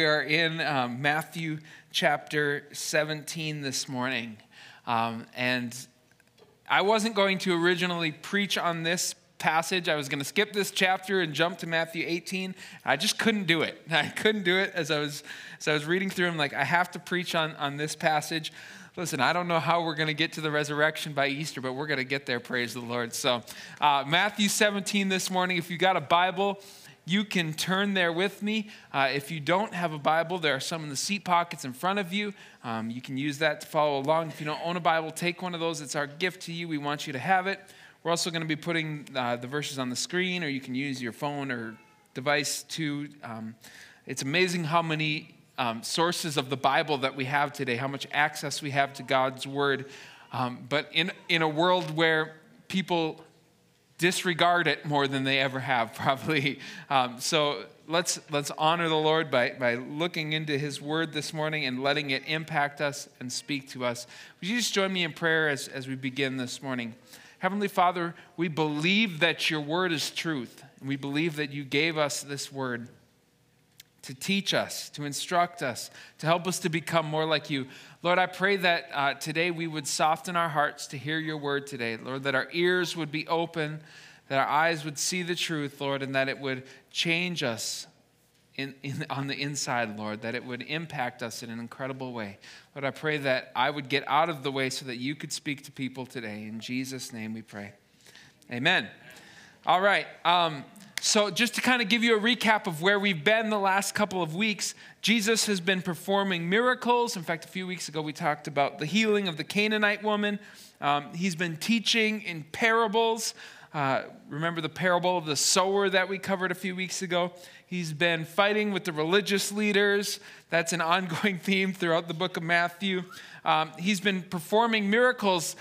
We are in um, Matthew chapter 17 this morning. Um, and I wasn't going to originally preach on this passage. I was going to skip this chapter and jump to Matthew 18. I just couldn't do it. I couldn't do it as I was, as I was reading through. I'm like, I have to preach on, on this passage. Listen, I don't know how we're going to get to the resurrection by Easter, but we're going to get there, praise the Lord. So, uh, Matthew 17 this morning, if you got a Bible, you can turn there with me. Uh, if you don't have a Bible, there are some in the seat pockets in front of you. Um, you can use that to follow along. If you don't own a Bible, take one of those. It's our gift to you. We want you to have it. We're also going to be putting uh, the verses on the screen, or you can use your phone or device to. Um, it's amazing how many um, sources of the Bible that we have today, how much access we have to God's Word. Um, but in, in a world where people disregard it more than they ever have, probably. Um, so let's, let's honor the Lord by, by looking into His Word this morning and letting it impact us and speak to us. Would you just join me in prayer as, as we begin this morning? Heavenly Father, we believe that your Word is truth, and we believe that you gave us this Word to teach us, to instruct us, to help us to become more like you. Lord, I pray that uh, today we would soften our hearts to hear your word today. Lord, that our ears would be open, that our eyes would see the truth, Lord, and that it would change us in, in, on the inside, Lord, that it would impact us in an incredible way. Lord, I pray that I would get out of the way so that you could speak to people today. In Jesus' name we pray. Amen. All right. Um, so, just to kind of give you a recap of where we've been the last couple of weeks, Jesus has been performing miracles. In fact, a few weeks ago, we talked about the healing of the Canaanite woman. Um, he's been teaching in parables. Uh, remember the parable of the sower that we covered a few weeks ago? He's been fighting with the religious leaders. That's an ongoing theme throughout the book of Matthew. Um, he's been performing miracles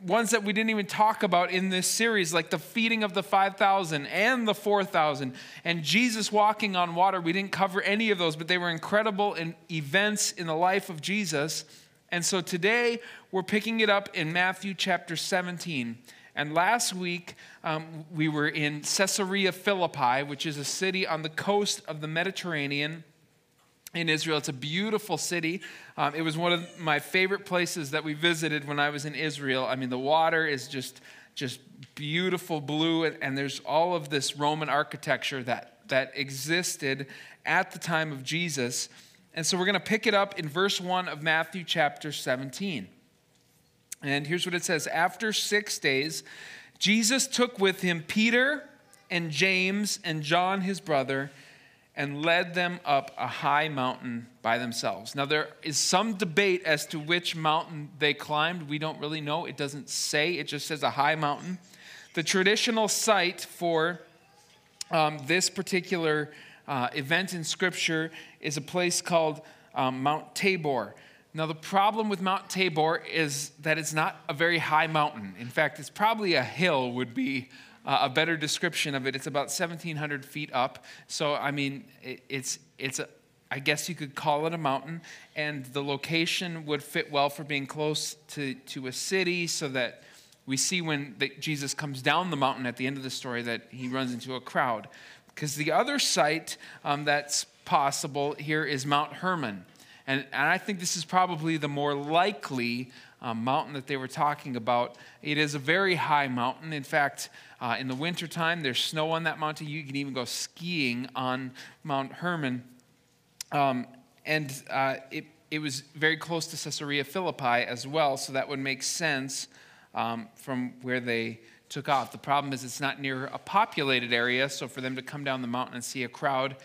ones that we didn't even talk about in this series, like the feeding of the 5,000 and the 4,000, and Jesus walking on water. We didn't cover any of those, but they were incredible in events in the life of Jesus. And so today we're picking it up in Matthew chapter 17. And last week um, we were in Caesarea Philippi, which is a city on the coast of the Mediterranean in Israel. It's a beautiful city. Um, it was one of my favorite places that we visited when I was in Israel. I mean, the water is just just beautiful blue, and, and there's all of this Roman architecture that that existed at the time of Jesus. And so we're going to pick it up in verse 1 of Matthew chapter 17. And here's what it says After six days, Jesus took with him Peter and James and John, his brother and led them up a high mountain by themselves. Now, there is some debate as to which mountain they climbed. We don't really know. It doesn't say, it just says a high mountain. The traditional site for um, this particular uh, event in Scripture is a place called um, Mount Tabor. Now, the problem with Mount Tabor is that it's not a very high mountain. In fact, it's probably a hill, would be uh, a better description of it. It's about 1,700 feet up. So, I mean, it, it's, it's a, I guess you could call it a mountain, and the location would fit well for being close to, to a city so that we see when the, Jesus comes down the mountain at the end of the story that he runs into a crowd. Because the other site um, that's possible here is Mount Hermon. And, and I think this is probably the more likely um, mountain that they were talking about. It is a very high mountain. In fact, uh, in the wintertime, there's snow on that mountain. You can even go skiing on Mount Hermon. Um, and uh, it, it was very close to Caesarea Philippi as well, so that would make sense um, from where they took off. The problem is it's not near a populated area, so for them to come down the mountain and see a crowd,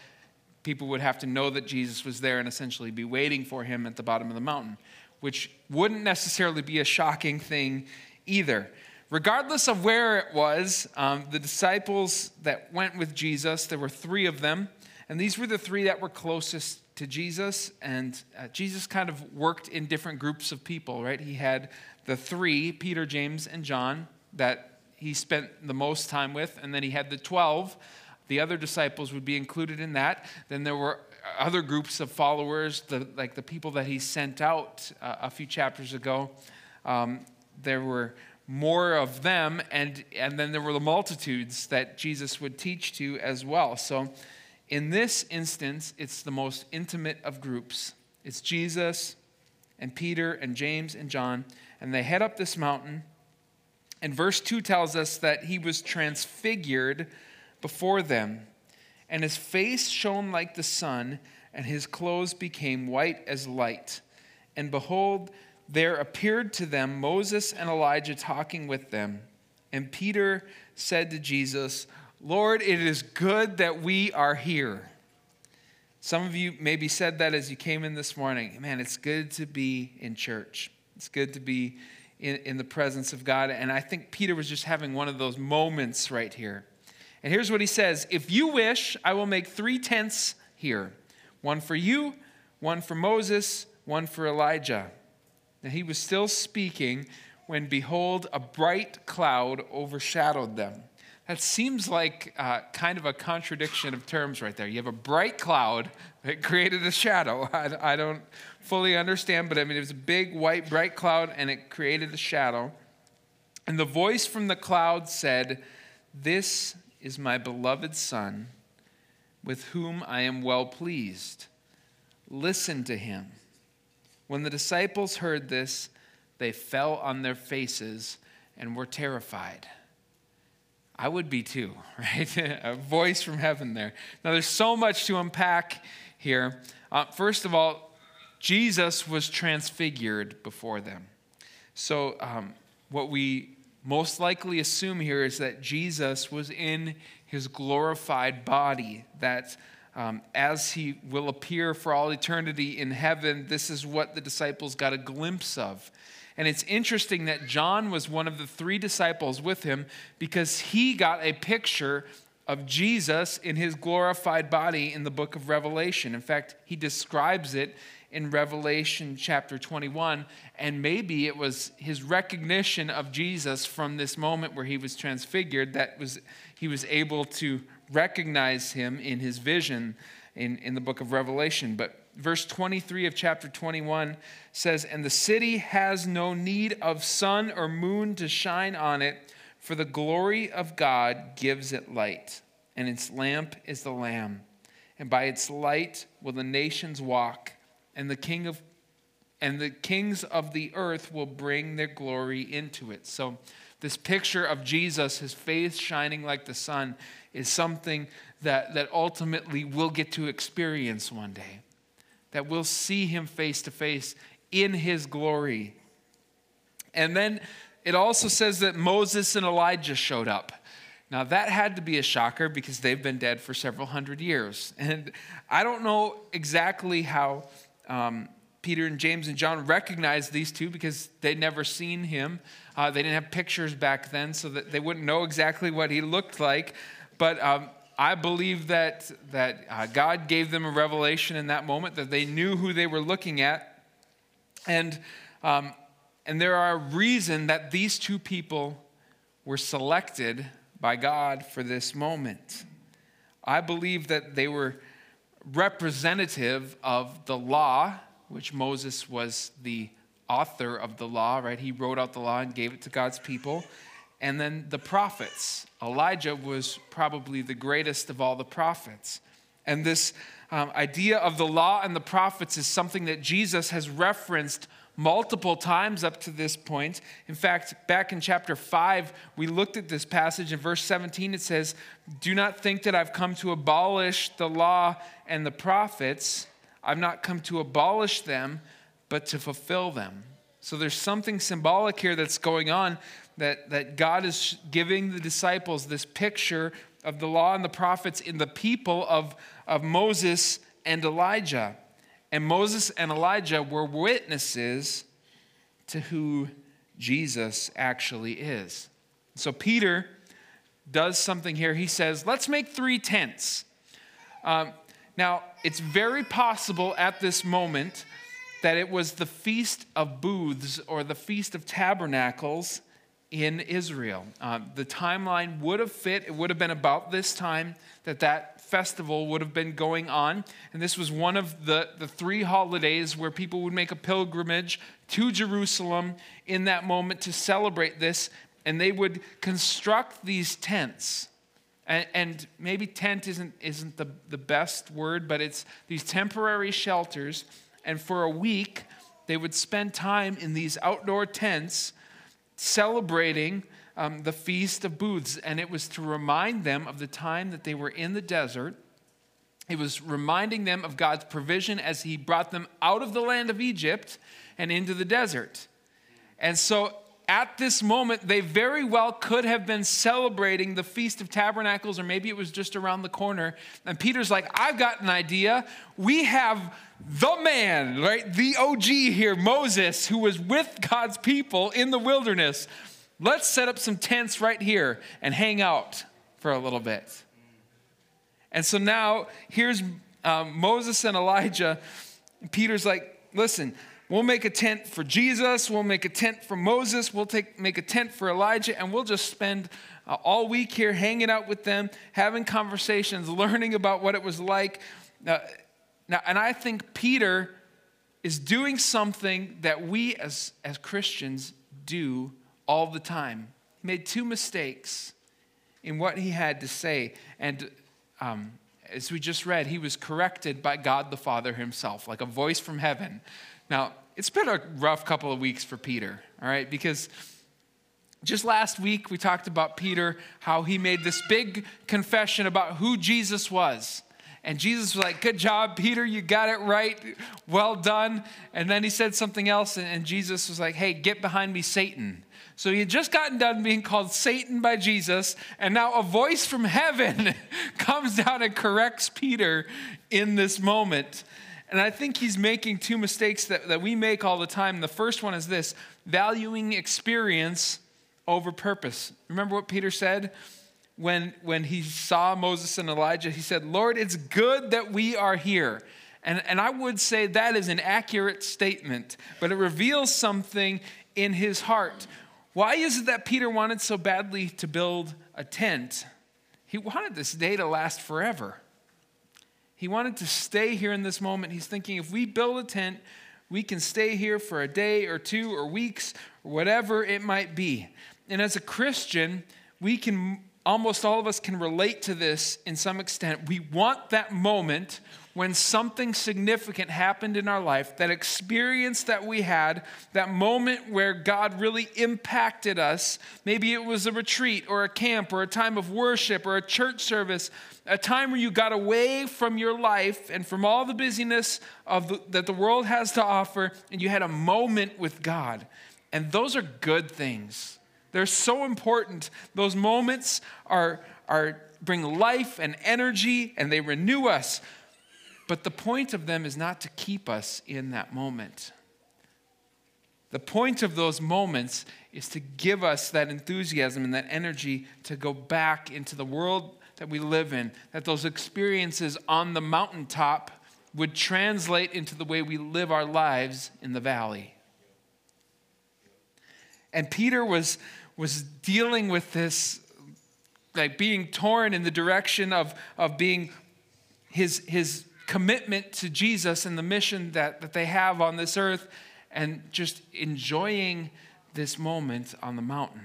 people would have to know that Jesus was there and essentially be waiting for him at the bottom of the mountain which wouldn't necessarily be a shocking thing either. Regardless of where it was, um, the disciples that went with Jesus, there were three of them, and these were the three that were closest to Jesus. And uh, Jesus kind of worked in different groups of people, right? He had the three, Peter, James, and John, that he spent the most time with, and then he had the 12. The other disciples would be included in that. Then there were other groups of followers, the, like the people that he sent out uh, a few chapters ago, um, there were more of them, and, and then there were the multitudes that Jesus would teach to as well. So In this instance, it's the most intimate of groups. It's Jesus and Peter and James and John, and they head up this mountain. And verse 2 tells us that he was transfigured before them, and his face shone like the sun, and his clothes became white as light. And behold, there appeared to them Moses and Elijah talking with them. And Peter said to Jesus, Lord, it is good that we are here. Some of you maybe said that as you came in this morning. Man, it's good to be in church. It's good to be in, in the presence of God. And I think Peter was just having one of those moments right here. And here's what he says If you wish, I will make three tents here one for you, one for Moses, one for Elijah. Now he was still speaking when, behold, a bright cloud overshadowed them. That seems like uh, kind of a contradiction of terms right there. You have a bright cloud that created a shadow. I, I don't fully understand, but I mean, it was a big, white, bright cloud and it created a shadow. And the voice from the cloud said, This is my beloved Son, with whom I am well pleased. Listen to him. When the disciples heard this, they fell on their faces and were terrified. I would be too, right? a voice from heaven there. Now, there's so much to unpack here. Uh, first of all, Jesus was transfigured before them. So, um, what we most likely assume here is that Jesus was in his glorified body, that um, as he will appear for all eternity in heaven, this is what the disciples got a glimpse of. And it's interesting that John was one of the three disciples with him because he got a picture of Jesus in his glorified body in the book of Revelation. In fact, he describes it in Revelation chapter 21. And maybe it was his recognition of Jesus from this moment where he was transfigured that was he was able to recognize him in his vision in, in the book of Revelation. But verse 23 of chapter 21 says, And the city has no need of sun or moon to shine on it, for the glory of God gives it light, and its lamp is the Lamb. And by its light will the nations walk, and the king of and the kings of the earth will bring their glory into it. So, this picture of Jesus, his face shining like the sun, is something that, that ultimately we'll get to experience one day that we'll see him face to face in his glory. And then it also says that Moses and Elijah showed up. Now, that had to be a shocker because they've been dead for several hundred years. And I don't know exactly how um, Peter and James and John recognized these two because they'd never seen him. Uh, they didn't have pictures back then, so that they wouldn't know exactly what he looked like. But um, I believe that, that uh, God gave them a revelation in that moment, that they knew who they were looking at. And, um, and there are a reason that these two people were selected by God for this moment. I believe that they were representative of the law, which Moses was the author of the law, right? He wrote out the law and gave it to God's people and then the prophets. Elijah was probably the greatest of all the prophets. And this um, idea of the law and the prophets is something that Jesus has referenced multiple times up to this point. In fact, back in chapter 5, we looked at this passage. In verse 17, it says, Do not think that I've come to abolish the law and the prophets. I've not come to abolish them, but to fulfill them. So there's something symbolic here that's going on that, that God is giving the disciples this picture of the law and the prophets in the people of, of Moses and Elijah. And Moses and Elijah were witnesses to who Jesus actually is. So Peter does something here. He says, Let's make three tents. Um, now, it's very possible at this moment that it was the Feast of Booths or the Feast of Tabernacles in Israel. Uh, the timeline would have fit, it would have been about this time that that festival would have been going on. And this was one of the, the three holidays where people would make a pilgrimage to Jerusalem in that moment to celebrate this. And they would construct these tents And, and maybe tent isn't, isn't the, the best word, but it's these temporary shelters. And for a week, they would spend time in these outdoor tents celebrating um, the Feast of Booths. And it was to remind them of the time that they were in the desert. It was reminding them of God's provision as He brought them out of the land of Egypt and into the desert. And so at this moment, they very well could have been celebrating the Feast of Tabernacles, or maybe it was just around the corner. And Peter's like, I've got an idea. We have the man, right? The OG here, Moses, who was with God's people in the wilderness. Let's set up some tents right here and hang out for a little bit. And so now here's um, Moses and Elijah. Peter's like, listen, we'll make a tent for Jesus, we'll make a tent for Moses, we'll take, make a tent for Elijah, and we'll just spend uh, all week here hanging out with them, having conversations, learning about what it was like. Uh, now, and I think Peter is doing something that we as, as Christians do all the time. He made two mistakes in what he had to say. And um, as we just read, he was corrected by God the Father himself, like a voice from heaven. Now, it's been a rough couple of weeks for Peter, all right, because just last week we talked about Peter, how he made this big confession about who Jesus was. And Jesus was like, Good job, Peter, you got it right. Well done. And then he said something else, and Jesus was like, Hey, get behind me, Satan. So he had just gotten done being called Satan by Jesus, and now a voice from heaven comes down and corrects Peter in this moment. And I think he's making two mistakes that, that we make all the time. The first one is this valuing experience over purpose. Remember what Peter said? when, when he saw Moses and Elijah, he said, Lord, it's good that we are here. And, and I would say that is an accurate statement, but it reveals something in his heart. Why is it that Peter wanted so badly to build a tent? He wanted this day to last forever. He wanted to stay here in this moment. He's thinking if we build a tent, we can stay here for a day or two or weeks or whatever it might be. And as a Christian, we can almost all of us can relate to this in some extent. We want that moment when something significant happened in our life, that experience that we had, that moment where God really impacted us. Maybe it was a retreat or a camp or a time of worship or a church service, a time where you got away from your life and from all the busyness of the, that the world has to offer, and you had a moment with God. And those are good things. They're so important. Those moments are, are bring life and energy and they renew us. But the point of them is not to keep us in that moment. The point of those moments is to give us that enthusiasm and that energy to go back into the world that we live in, that those experiences on the mountaintop would translate into the way we live our lives in the valley. And Peter was was dealing with this, like being torn in the direction of, of being his, his commitment to Jesus and the mission that, that they have on this earth, and just enjoying this moment on the mountain.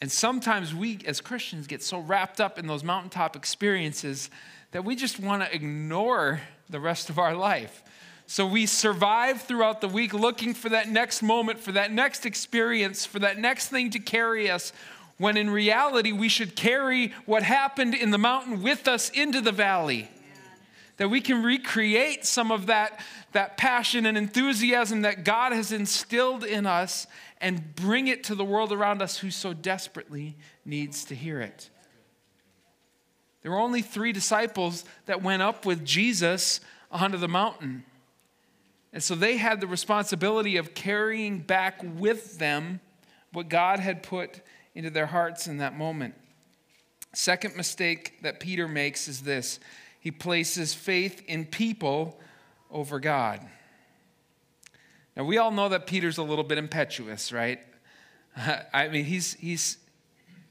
And sometimes we as Christians get so wrapped up in those mountaintop experiences that we just want to ignore the rest of our life. So we survive throughout the week looking for that next moment, for that next experience, for that next thing to carry us, when in reality we should carry what happened in the mountain with us into the valley. That we can recreate some of that, that passion and enthusiasm that God has instilled in us and bring it to the world around us who so desperately needs to hear it. There were only three disciples that went up with Jesus onto the mountain. And so they had the responsibility of carrying back with them what God had put into their hearts in that moment. Second mistake that Peter makes is this he places faith in people over God. Now, we all know that Peter's a little bit impetuous, right? I mean, he's, he's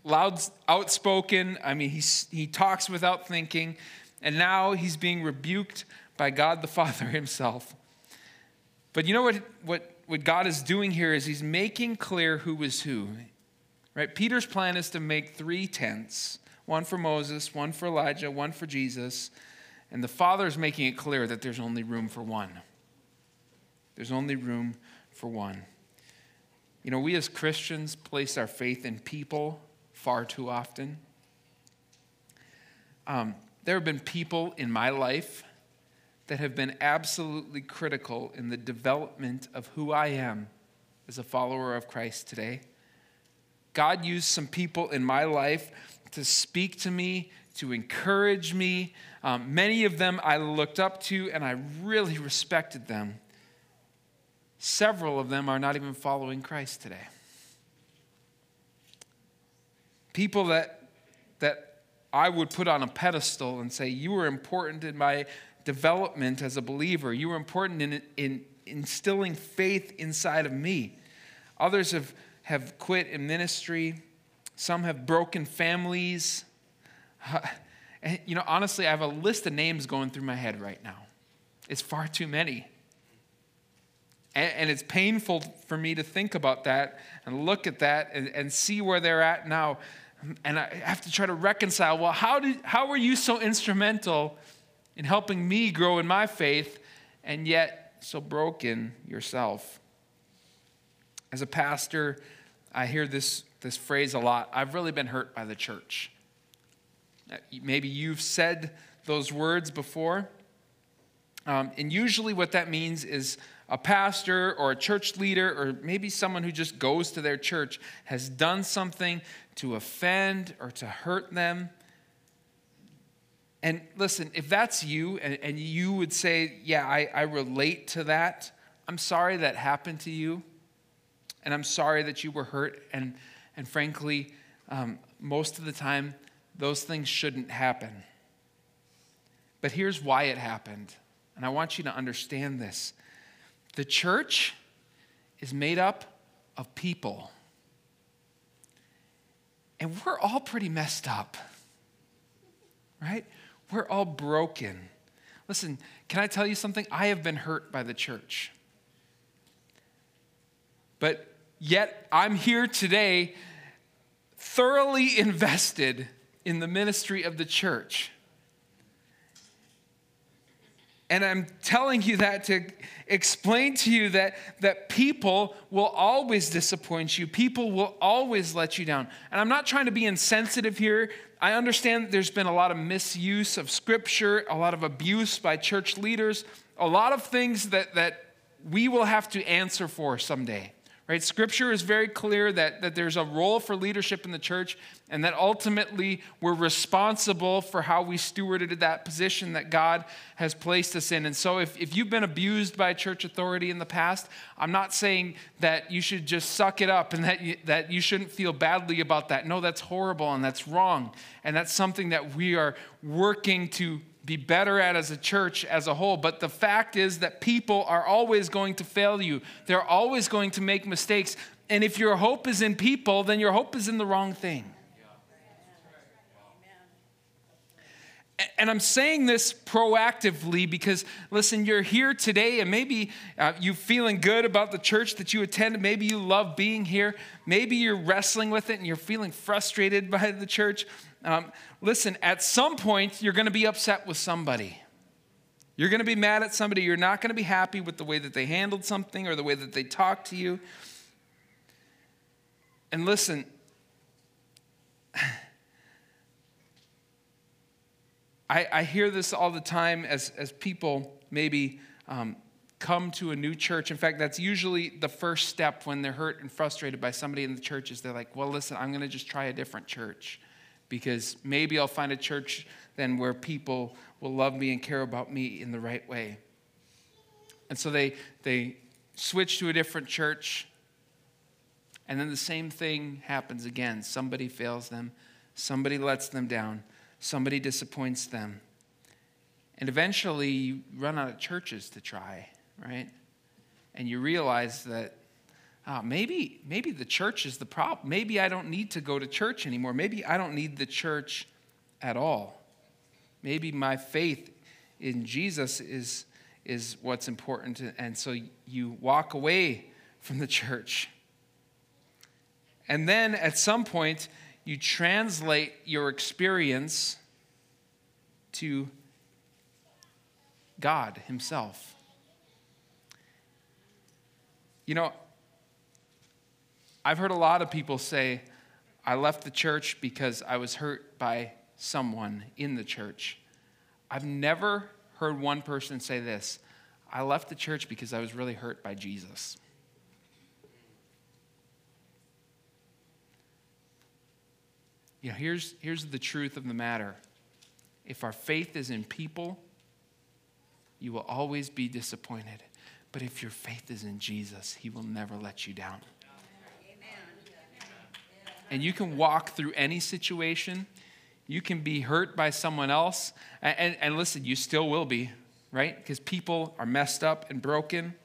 loud, outspoken. I mean, he's, he talks without thinking. And now he's being rebuked by God the Father himself. But you know what, what, what God is doing here is he's making clear who is who. Right? Peter's plan is to make three tents one for Moses, one for Elijah, one for Jesus. And the Father is making it clear that there's only room for one. There's only room for one. You know, we as Christians place our faith in people far too often. Um, there have been people in my life that have been absolutely critical in the development of who I am as a follower of Christ today. God used some people in my life to speak to me, to encourage me. Um, many of them I looked up to and I really respected them. Several of them are not even following Christ today. People that, that I would put on a pedestal and say, You were important in my development as a believer, you were important in, in instilling faith inside of me. Others have, have quit in ministry, some have broken families. And, you know, honestly, I have a list of names going through my head right now. It's far too many. And, and it's painful for me to think about that and look at that and, and see where they're at now. And I have to try to reconcile well, how, did, how were you so instrumental in helping me grow in my faith and yet so broken yourself? As a pastor, I hear this, this phrase a lot I've really been hurt by the church. Uh, maybe you've said those words before. Um, and usually, what that means is a pastor or a church leader or maybe someone who just goes to their church has done something to offend or to hurt them. And listen, if that's you and, and you would say, Yeah, I, I relate to that, I'm sorry that happened to you. And I'm sorry that you were hurt. And, and frankly, um, most of the time, those things shouldn't happen. But here's why it happened. And I want you to understand this the church is made up of people. And we're all pretty messed up, right? We're all broken. Listen, can I tell you something? I have been hurt by the church. But yet, I'm here today thoroughly invested in the ministry of the church. And I'm telling you that to explain to you that, that people will always disappoint you. People will always let you down. And I'm not trying to be insensitive here. I understand there's been a lot of misuse of scripture, a lot of abuse by church leaders, a lot of things that, that we will have to answer for someday. Right? Scripture is very clear that, that there's a role for leadership in the church and that ultimately we're responsible for how we stewarded that position that God has placed us in. And so if, if you've been abused by church authority in the past, I'm not saying that you should just suck it up and that you, that you shouldn't feel badly about that. No, that's horrible and that's wrong. And that's something that we are working to be better at as a church as a whole. But the fact is that people are always going to fail you, they're always going to make mistakes. And if your hope is in people, then your hope is in the wrong thing. And I'm saying this proactively because, listen, you're here today and maybe uh, you're feeling good about the church that you attend. Maybe you love being here. Maybe you're wrestling with it and you're feeling frustrated by the church. Um, listen, at some point, you're going to be upset with somebody. You're going to be mad at somebody. You're not going to be happy with the way that they handled something or the way that they talked to you. And listen, I, I hear this all the time as, as people maybe um, come to a new church. In fact, that's usually the first step when they're hurt and frustrated by somebody in the church is they're like, well, listen, I'm going to just try a different church because maybe I'll find a church then where people will love me and care about me in the right way. And so they, they switch to a different church, and then the same thing happens again. Somebody fails them, somebody lets them down, somebody disappoints them. And eventually, you run out of churches to try, right? And you realize that oh, maybe, maybe the church is the problem. Maybe I don't need to go to church anymore. Maybe I don't need the church at all. Maybe my faith in Jesus is, is what's important. And so you walk away from the church. And then at some point, you translate your experience to God Himself. You know, I've heard a lot of people say, I left the church because I was hurt by someone in the church. I've never heard one person say this I left the church because I was really hurt by Jesus. You know, here's, here's the truth of the matter if our faith is in people, you will always be disappointed. But if your faith is in Jesus, He will never let you down and you can walk through any situation. You can be hurt by someone else. And, and, and listen, you still will be, right? Because people are messed up and broken.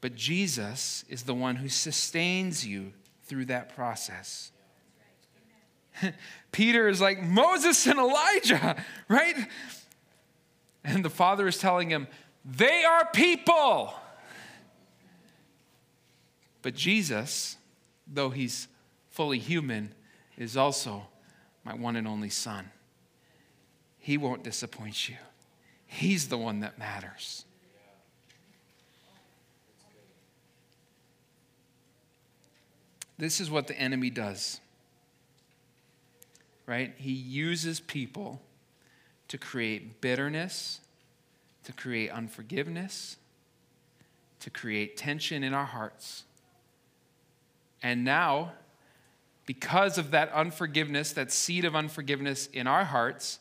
But Jesus is the one who sustains you through that process. Peter is like Moses and Elijah, right? And the father is telling him, they are people. But Jesus, though he's fully human, is also my one and only Son. He won't disappoint you, He's the one that matters. This is what the enemy does, right? He uses people to create bitterness, to create unforgiveness, to create tension in our hearts. And now, because of that unforgiveness, that seed of unforgiveness in our hearts,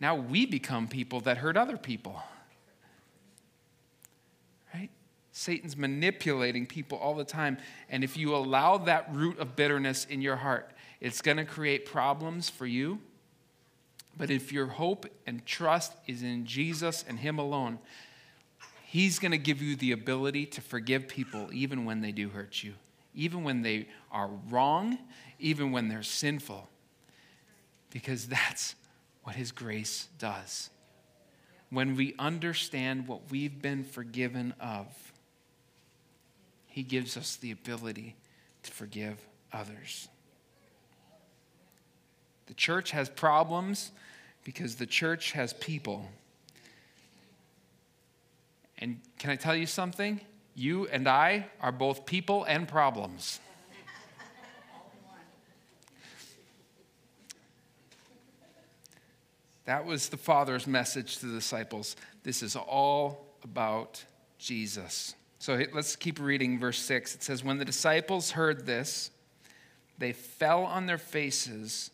now we become people that hurt other people. Right? Satan's manipulating people all the time. And if you allow that root of bitterness in your heart, it's going to create problems for you. But if your hope and trust is in Jesus and Him alone, He's going to give you the ability to forgive people even when they do hurt you, even when they are wrong, even when they're sinful, because that's what His grace does. When we understand what we've been forgiven of, He gives us the ability to forgive others. The church has problems because the church has people. And can I tell you something? You and I are both people and problems. That was the Father's message to the disciples. This is all about Jesus. So let's keep reading verse 6. It says, When the disciples heard this, they fell on their faces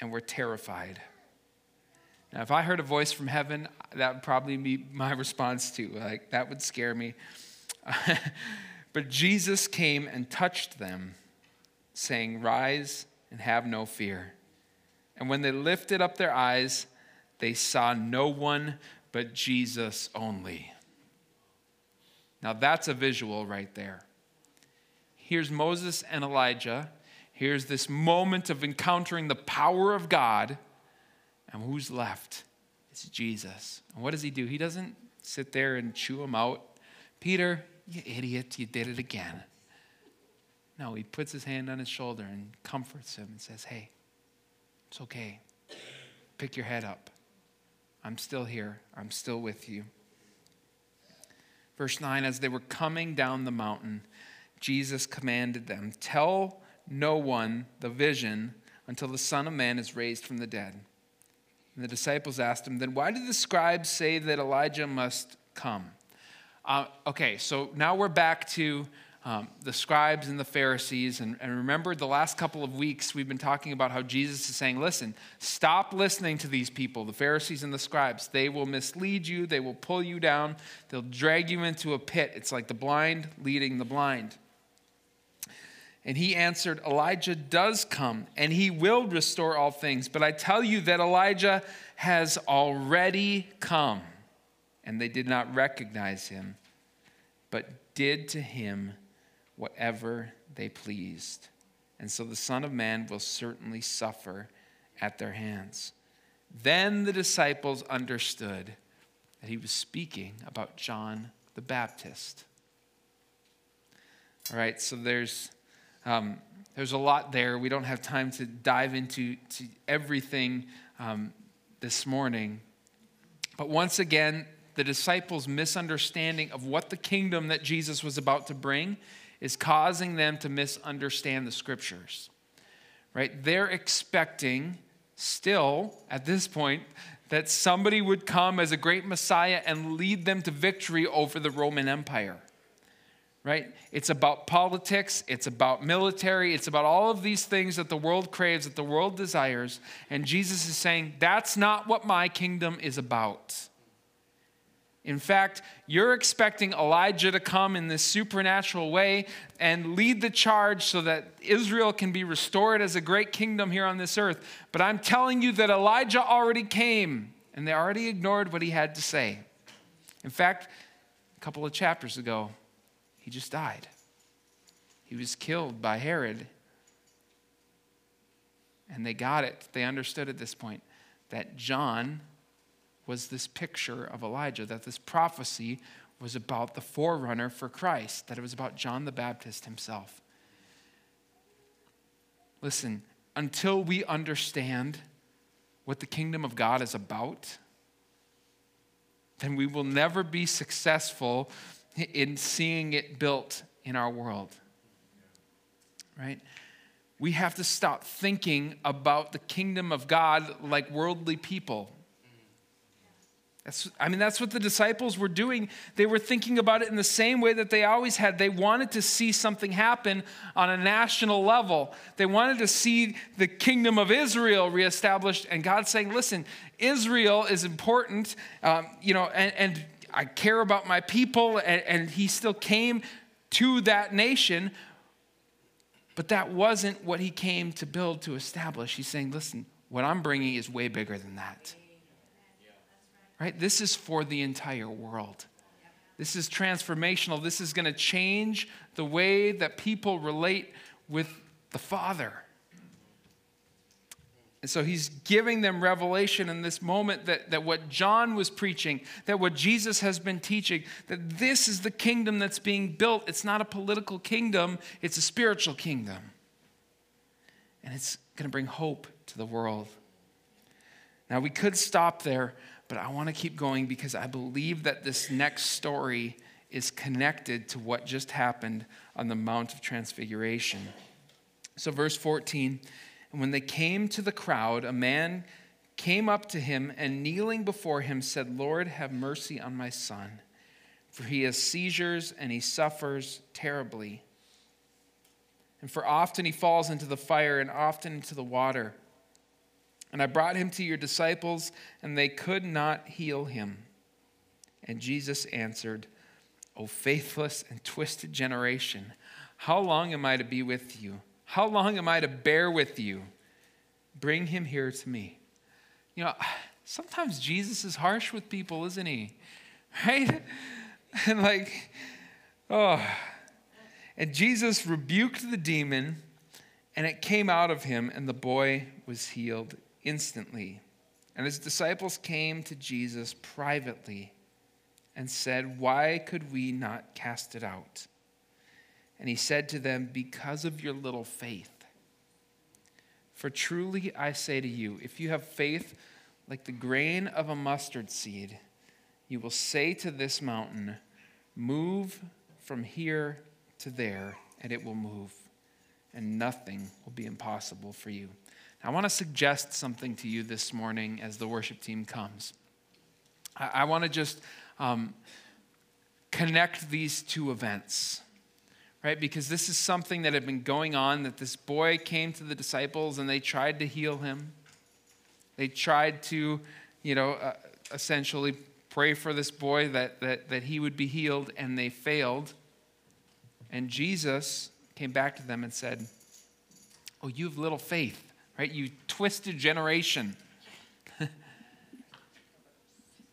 and were terrified. Now, if I heard a voice from heaven, that would probably be my response too. Like, that would scare me. but Jesus came and touched them, saying, Rise and have no fear. And when they lifted up their eyes, they saw no one but Jesus only. Now that's a visual right there. Here's Moses and Elijah. Here's this moment of encountering the power of God. And who's left? It's Jesus. And what does he do? He doesn't sit there and chew him out. Peter, you idiot, you did it again. No, he puts his hand on his shoulder and comforts him and says, Hey, it's okay. Pick your head up. I'm still here. I'm still with you. Verse 9 As they were coming down the mountain, Jesus commanded them, Tell no one the vision until the Son of Man is raised from the dead. And the disciples asked him, Then why did the scribes say that Elijah must come? Uh, okay, so now we're back to um, the scribes and the Pharisees. And, and remember, the last couple of weeks, we've been talking about how Jesus is saying, listen, stop listening to these people, the Pharisees and the scribes. They will mislead you, they will pull you down, they'll drag you into a pit. It's like the blind leading the blind. And he answered, Elijah does come, and he will restore all things. But I tell you that Elijah has already come. And they did not recognize him, but did to him whatever they pleased. And so the Son of Man will certainly suffer at their hands. Then the disciples understood that he was speaking about John the Baptist. All right, so there's Um, there's a lot there. We don't have time to dive into to everything um, this morning. But once again, the disciples' misunderstanding of what the kingdom that Jesus was about to bring is causing them to misunderstand the scriptures. Right? They're expecting still at this point that somebody would come as a great Messiah and lead them to victory over the Roman Empire. Right? It's about politics, it's about military, it's about all of these things that the world craves, that the world desires. And Jesus is saying, that's not what my kingdom is about. In fact, you're expecting Elijah to come in this supernatural way and lead the charge so that Israel can be restored as a great kingdom here on this earth. But I'm telling you that Elijah already came and they already ignored what he had to say. In fact, a couple of chapters ago, he just died. He was killed by Herod. And they got it. They understood at this point that John was this picture of Elijah, that this prophecy was about the forerunner for Christ, that it was about John the Baptist himself. Listen, until we understand what the kingdom of God is about, then we will never be successful in seeing it built in our world. Right? We have to stop thinking about the kingdom of God like worldly people. That's, I mean, that's what the disciples were doing. They were thinking about it in the same way that they always had. They wanted to see something happen on a national level. They wanted to see the kingdom of Israel reestablished. And God's saying, listen, Israel is important, um, you know, and, and, I care about my people. And, and He still came to that nation. But that wasn't what He came to build, to establish. He's saying, listen, what I'm bringing is way bigger than that right? This is for the entire world. This is transformational. This is going to change the way that people relate with the Father. And so he's giving them revelation in this moment that, that what John was preaching, that what Jesus has been teaching, that this is the kingdom that's being built. It's not a political kingdom, it's a spiritual kingdom. And it's going to bring hope to the world. Now, we could stop there, but I want to keep going because I believe that this next story is connected to what just happened on the Mount of Transfiguration. So, verse 14 And when they came to the crowd, a man came up to him and kneeling before him said, Lord, have mercy on my son, for he has seizures and he suffers terribly. And for often he falls into the fire and often into the water. And I brought him to your disciples, and they could not heal him. And Jesus answered, O faithless and twisted generation, how long am I to be with you? How long am I to bear with you? Bring him here to me. You know, sometimes Jesus is harsh with people, isn't he? Right? And like, oh. And Jesus rebuked the demon, and it came out of him, and the boy was healed instantly. And his disciples came to Jesus privately and said, Why could we not cast it out? And he said to them, Because of your little faith. For truly I say to you, if you have faith like the grain of a mustard seed, you will say to this mountain, Move from here to there, and it will move, and nothing will be impossible for you. I want to suggest something to you this morning as the worship team comes. I, I want to just um, connect these two events, right? Because this is something that had been going on that this boy came to the disciples and they tried to heal him. They tried to, you know, uh, essentially pray for this boy that, that, that he would be healed, and they failed. And Jesus came back to them and said, Oh, you have little faith right? You twisted generation.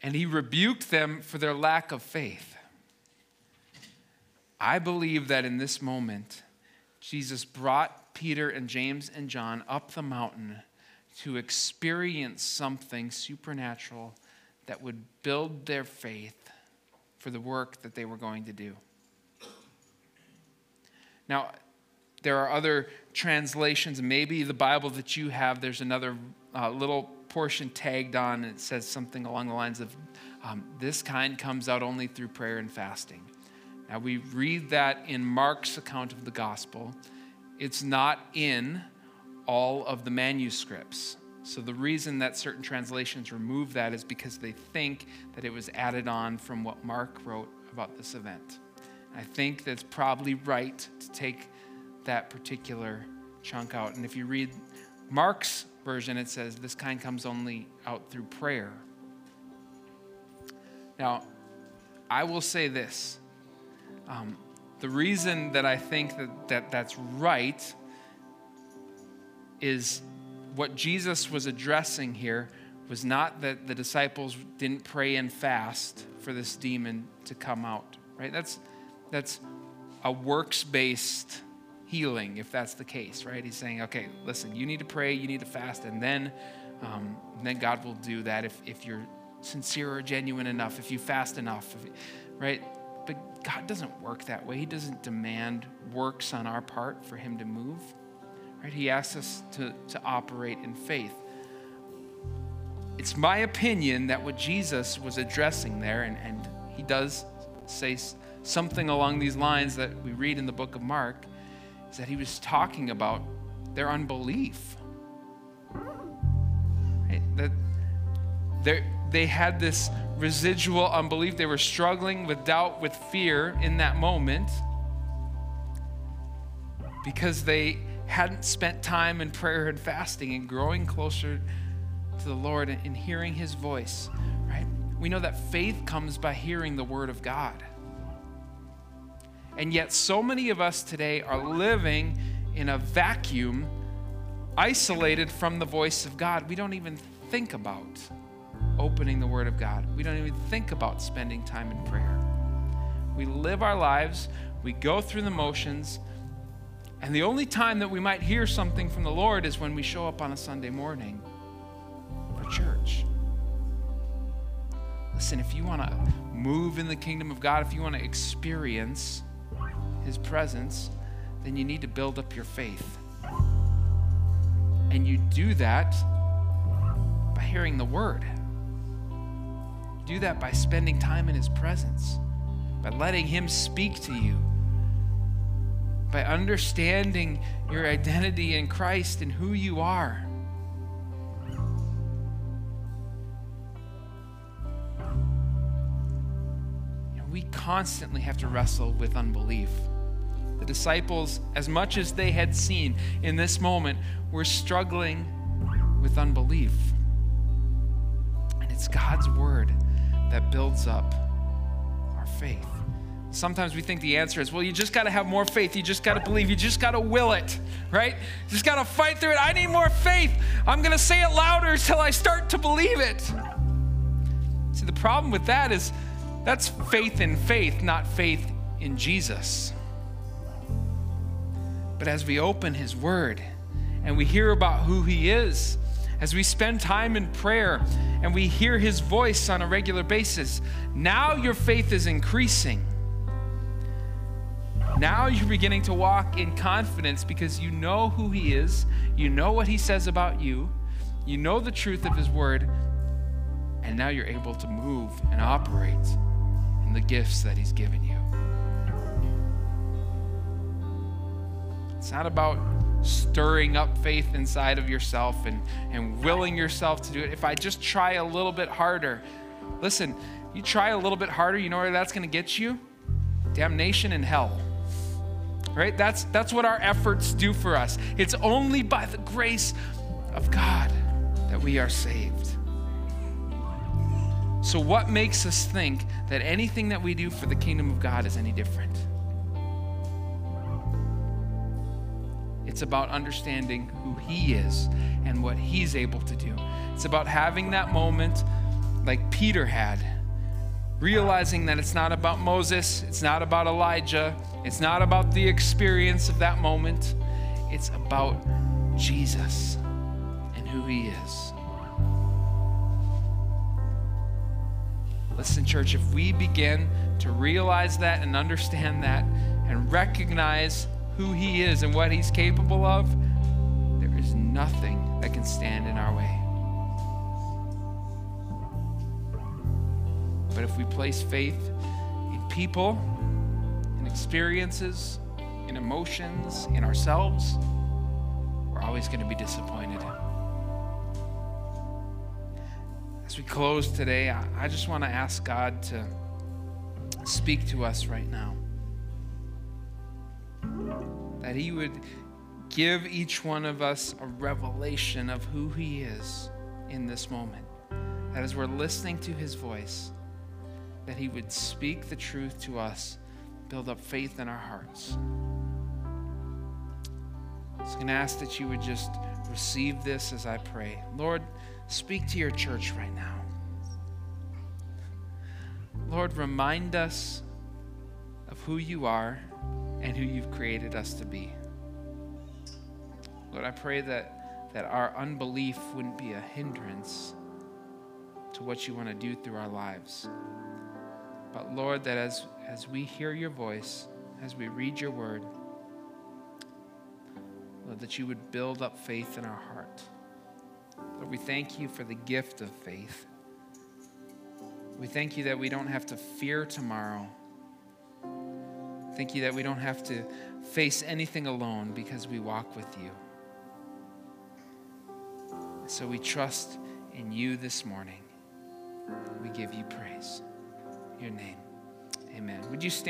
and he rebuked them for their lack of faith. I believe that in this moment, Jesus brought Peter and James and John up the mountain to experience something supernatural that would build their faith for the work that they were going to do. Now, there are other translations, maybe the Bible that you have, there's another uh, little portion tagged on, and it says something along the lines of, um, This kind comes out only through prayer and fasting. Now, we read that in Mark's account of the gospel. It's not in all of the manuscripts. So, the reason that certain translations remove that is because they think that it was added on from what Mark wrote about this event. I think that's probably right to take that particular chunk out. And if you read Mark's version, it says, This kind comes only out through prayer. Now, I will say this. Um, the reason that I think that, that that's right is what Jesus was addressing here was not that the disciples didn't pray and fast for this demon to come out, right? That's, that's a works based healing if that's the case, right? He's saying, okay, listen, you need to pray, you need to fast, and then, um, then God will do that if, if you're sincere or genuine enough, if you fast enough, if, right? But God doesn't work that way. He doesn't demand works on our part for Him to move. Right? He asks us to, to operate in faith. It's my opinion that what Jesus was addressing there, and, and he does say something along these lines that we read in the book of Mark, is that he was talking about their unbelief. Right? That they had this residual unbelief. They were struggling with doubt, with fear in that moment because they hadn't spent time in prayer and fasting and growing closer to the Lord and hearing his voice, right? We know that faith comes by hearing the word of God. And yet, so many of us today are living in a vacuum, isolated from the voice of God. We don't even think about opening the Word of God. We don't even think about spending time in prayer. We live our lives, we go through the motions, and the only time that we might hear something from the Lord is when we show up on a Sunday morning for church. Listen, if you want to move in the kingdom of God, if you want to experience His presence, then you need to build up your faith. And you do that by hearing the word. You do that by spending time in His presence, by letting Him speak to you by understanding your identity in Christ and who you are. we constantly have to wrestle with unbelief. The disciples, as much as they had seen in this moment, were struggling with unbelief. And it's God's word that builds up our faith. Sometimes we think the answer is, well, you just got to have more faith. You just got to believe. You just got to will it, right? You just got to fight through it. I need more faith. I'm going to say it louder until I start to believe it. See, the problem with that is that's faith in faith, not faith in Jesus. But as we open His Word and we hear about who He is, as we spend time in prayer and we hear His voice on a regular basis, now your faith is increasing now you're beginning to walk in confidence because you know who He is, you know what He says about you, you know the truth of His Word, and now you're able to move and operate in the gifts that He's given you. It's not about stirring up faith inside of yourself and, and willing yourself to do it. If I just try a little bit harder, listen, you try a little bit harder, you know where that's going to get you? Damnation and hell right? That's, that's what our efforts do for us. It's only by the grace of God that we are saved. So, what makes us think that anything that we do for the kingdom of God is any different? It's about understanding who He is and what He's able to do. It's about having that moment like Peter had realizing that it's not about Moses, it's not about Elijah, it's not about the experience of that moment, it's about Jesus and who he is. Listen, church, if we begin to realize that and understand that and recognize who He is and what He's capable of, there is nothing that can stand in our way. But if we place faith in people, in experiences, in emotions, in ourselves, we're always going to be disappointed. As we close today, I just want to ask God to speak to us right now. That He would give each one of us a revelation of who He is in this moment. That as we're listening to His voice, that He would speak the truth to us, build up faith in our hearts. So I'm going to ask that you would just receive this as I pray. Lord, speak to your church right now. Lord, remind us of who you are and who you've created us to be. Lord, I pray that, that our unbelief wouldn't be a hindrance to what you want to do through our lives. But Lord, that as, as we hear your voice, as we read your word, Lord, that you would build up faith in our heart. Lord, we thank you for the gift of faith. We thank you that we don't have to fear tomorrow. Thank you that we don't have to face anything alone because we walk with you. So we trust in you this morning. We give you praise. In your name. Amen. Would you stand?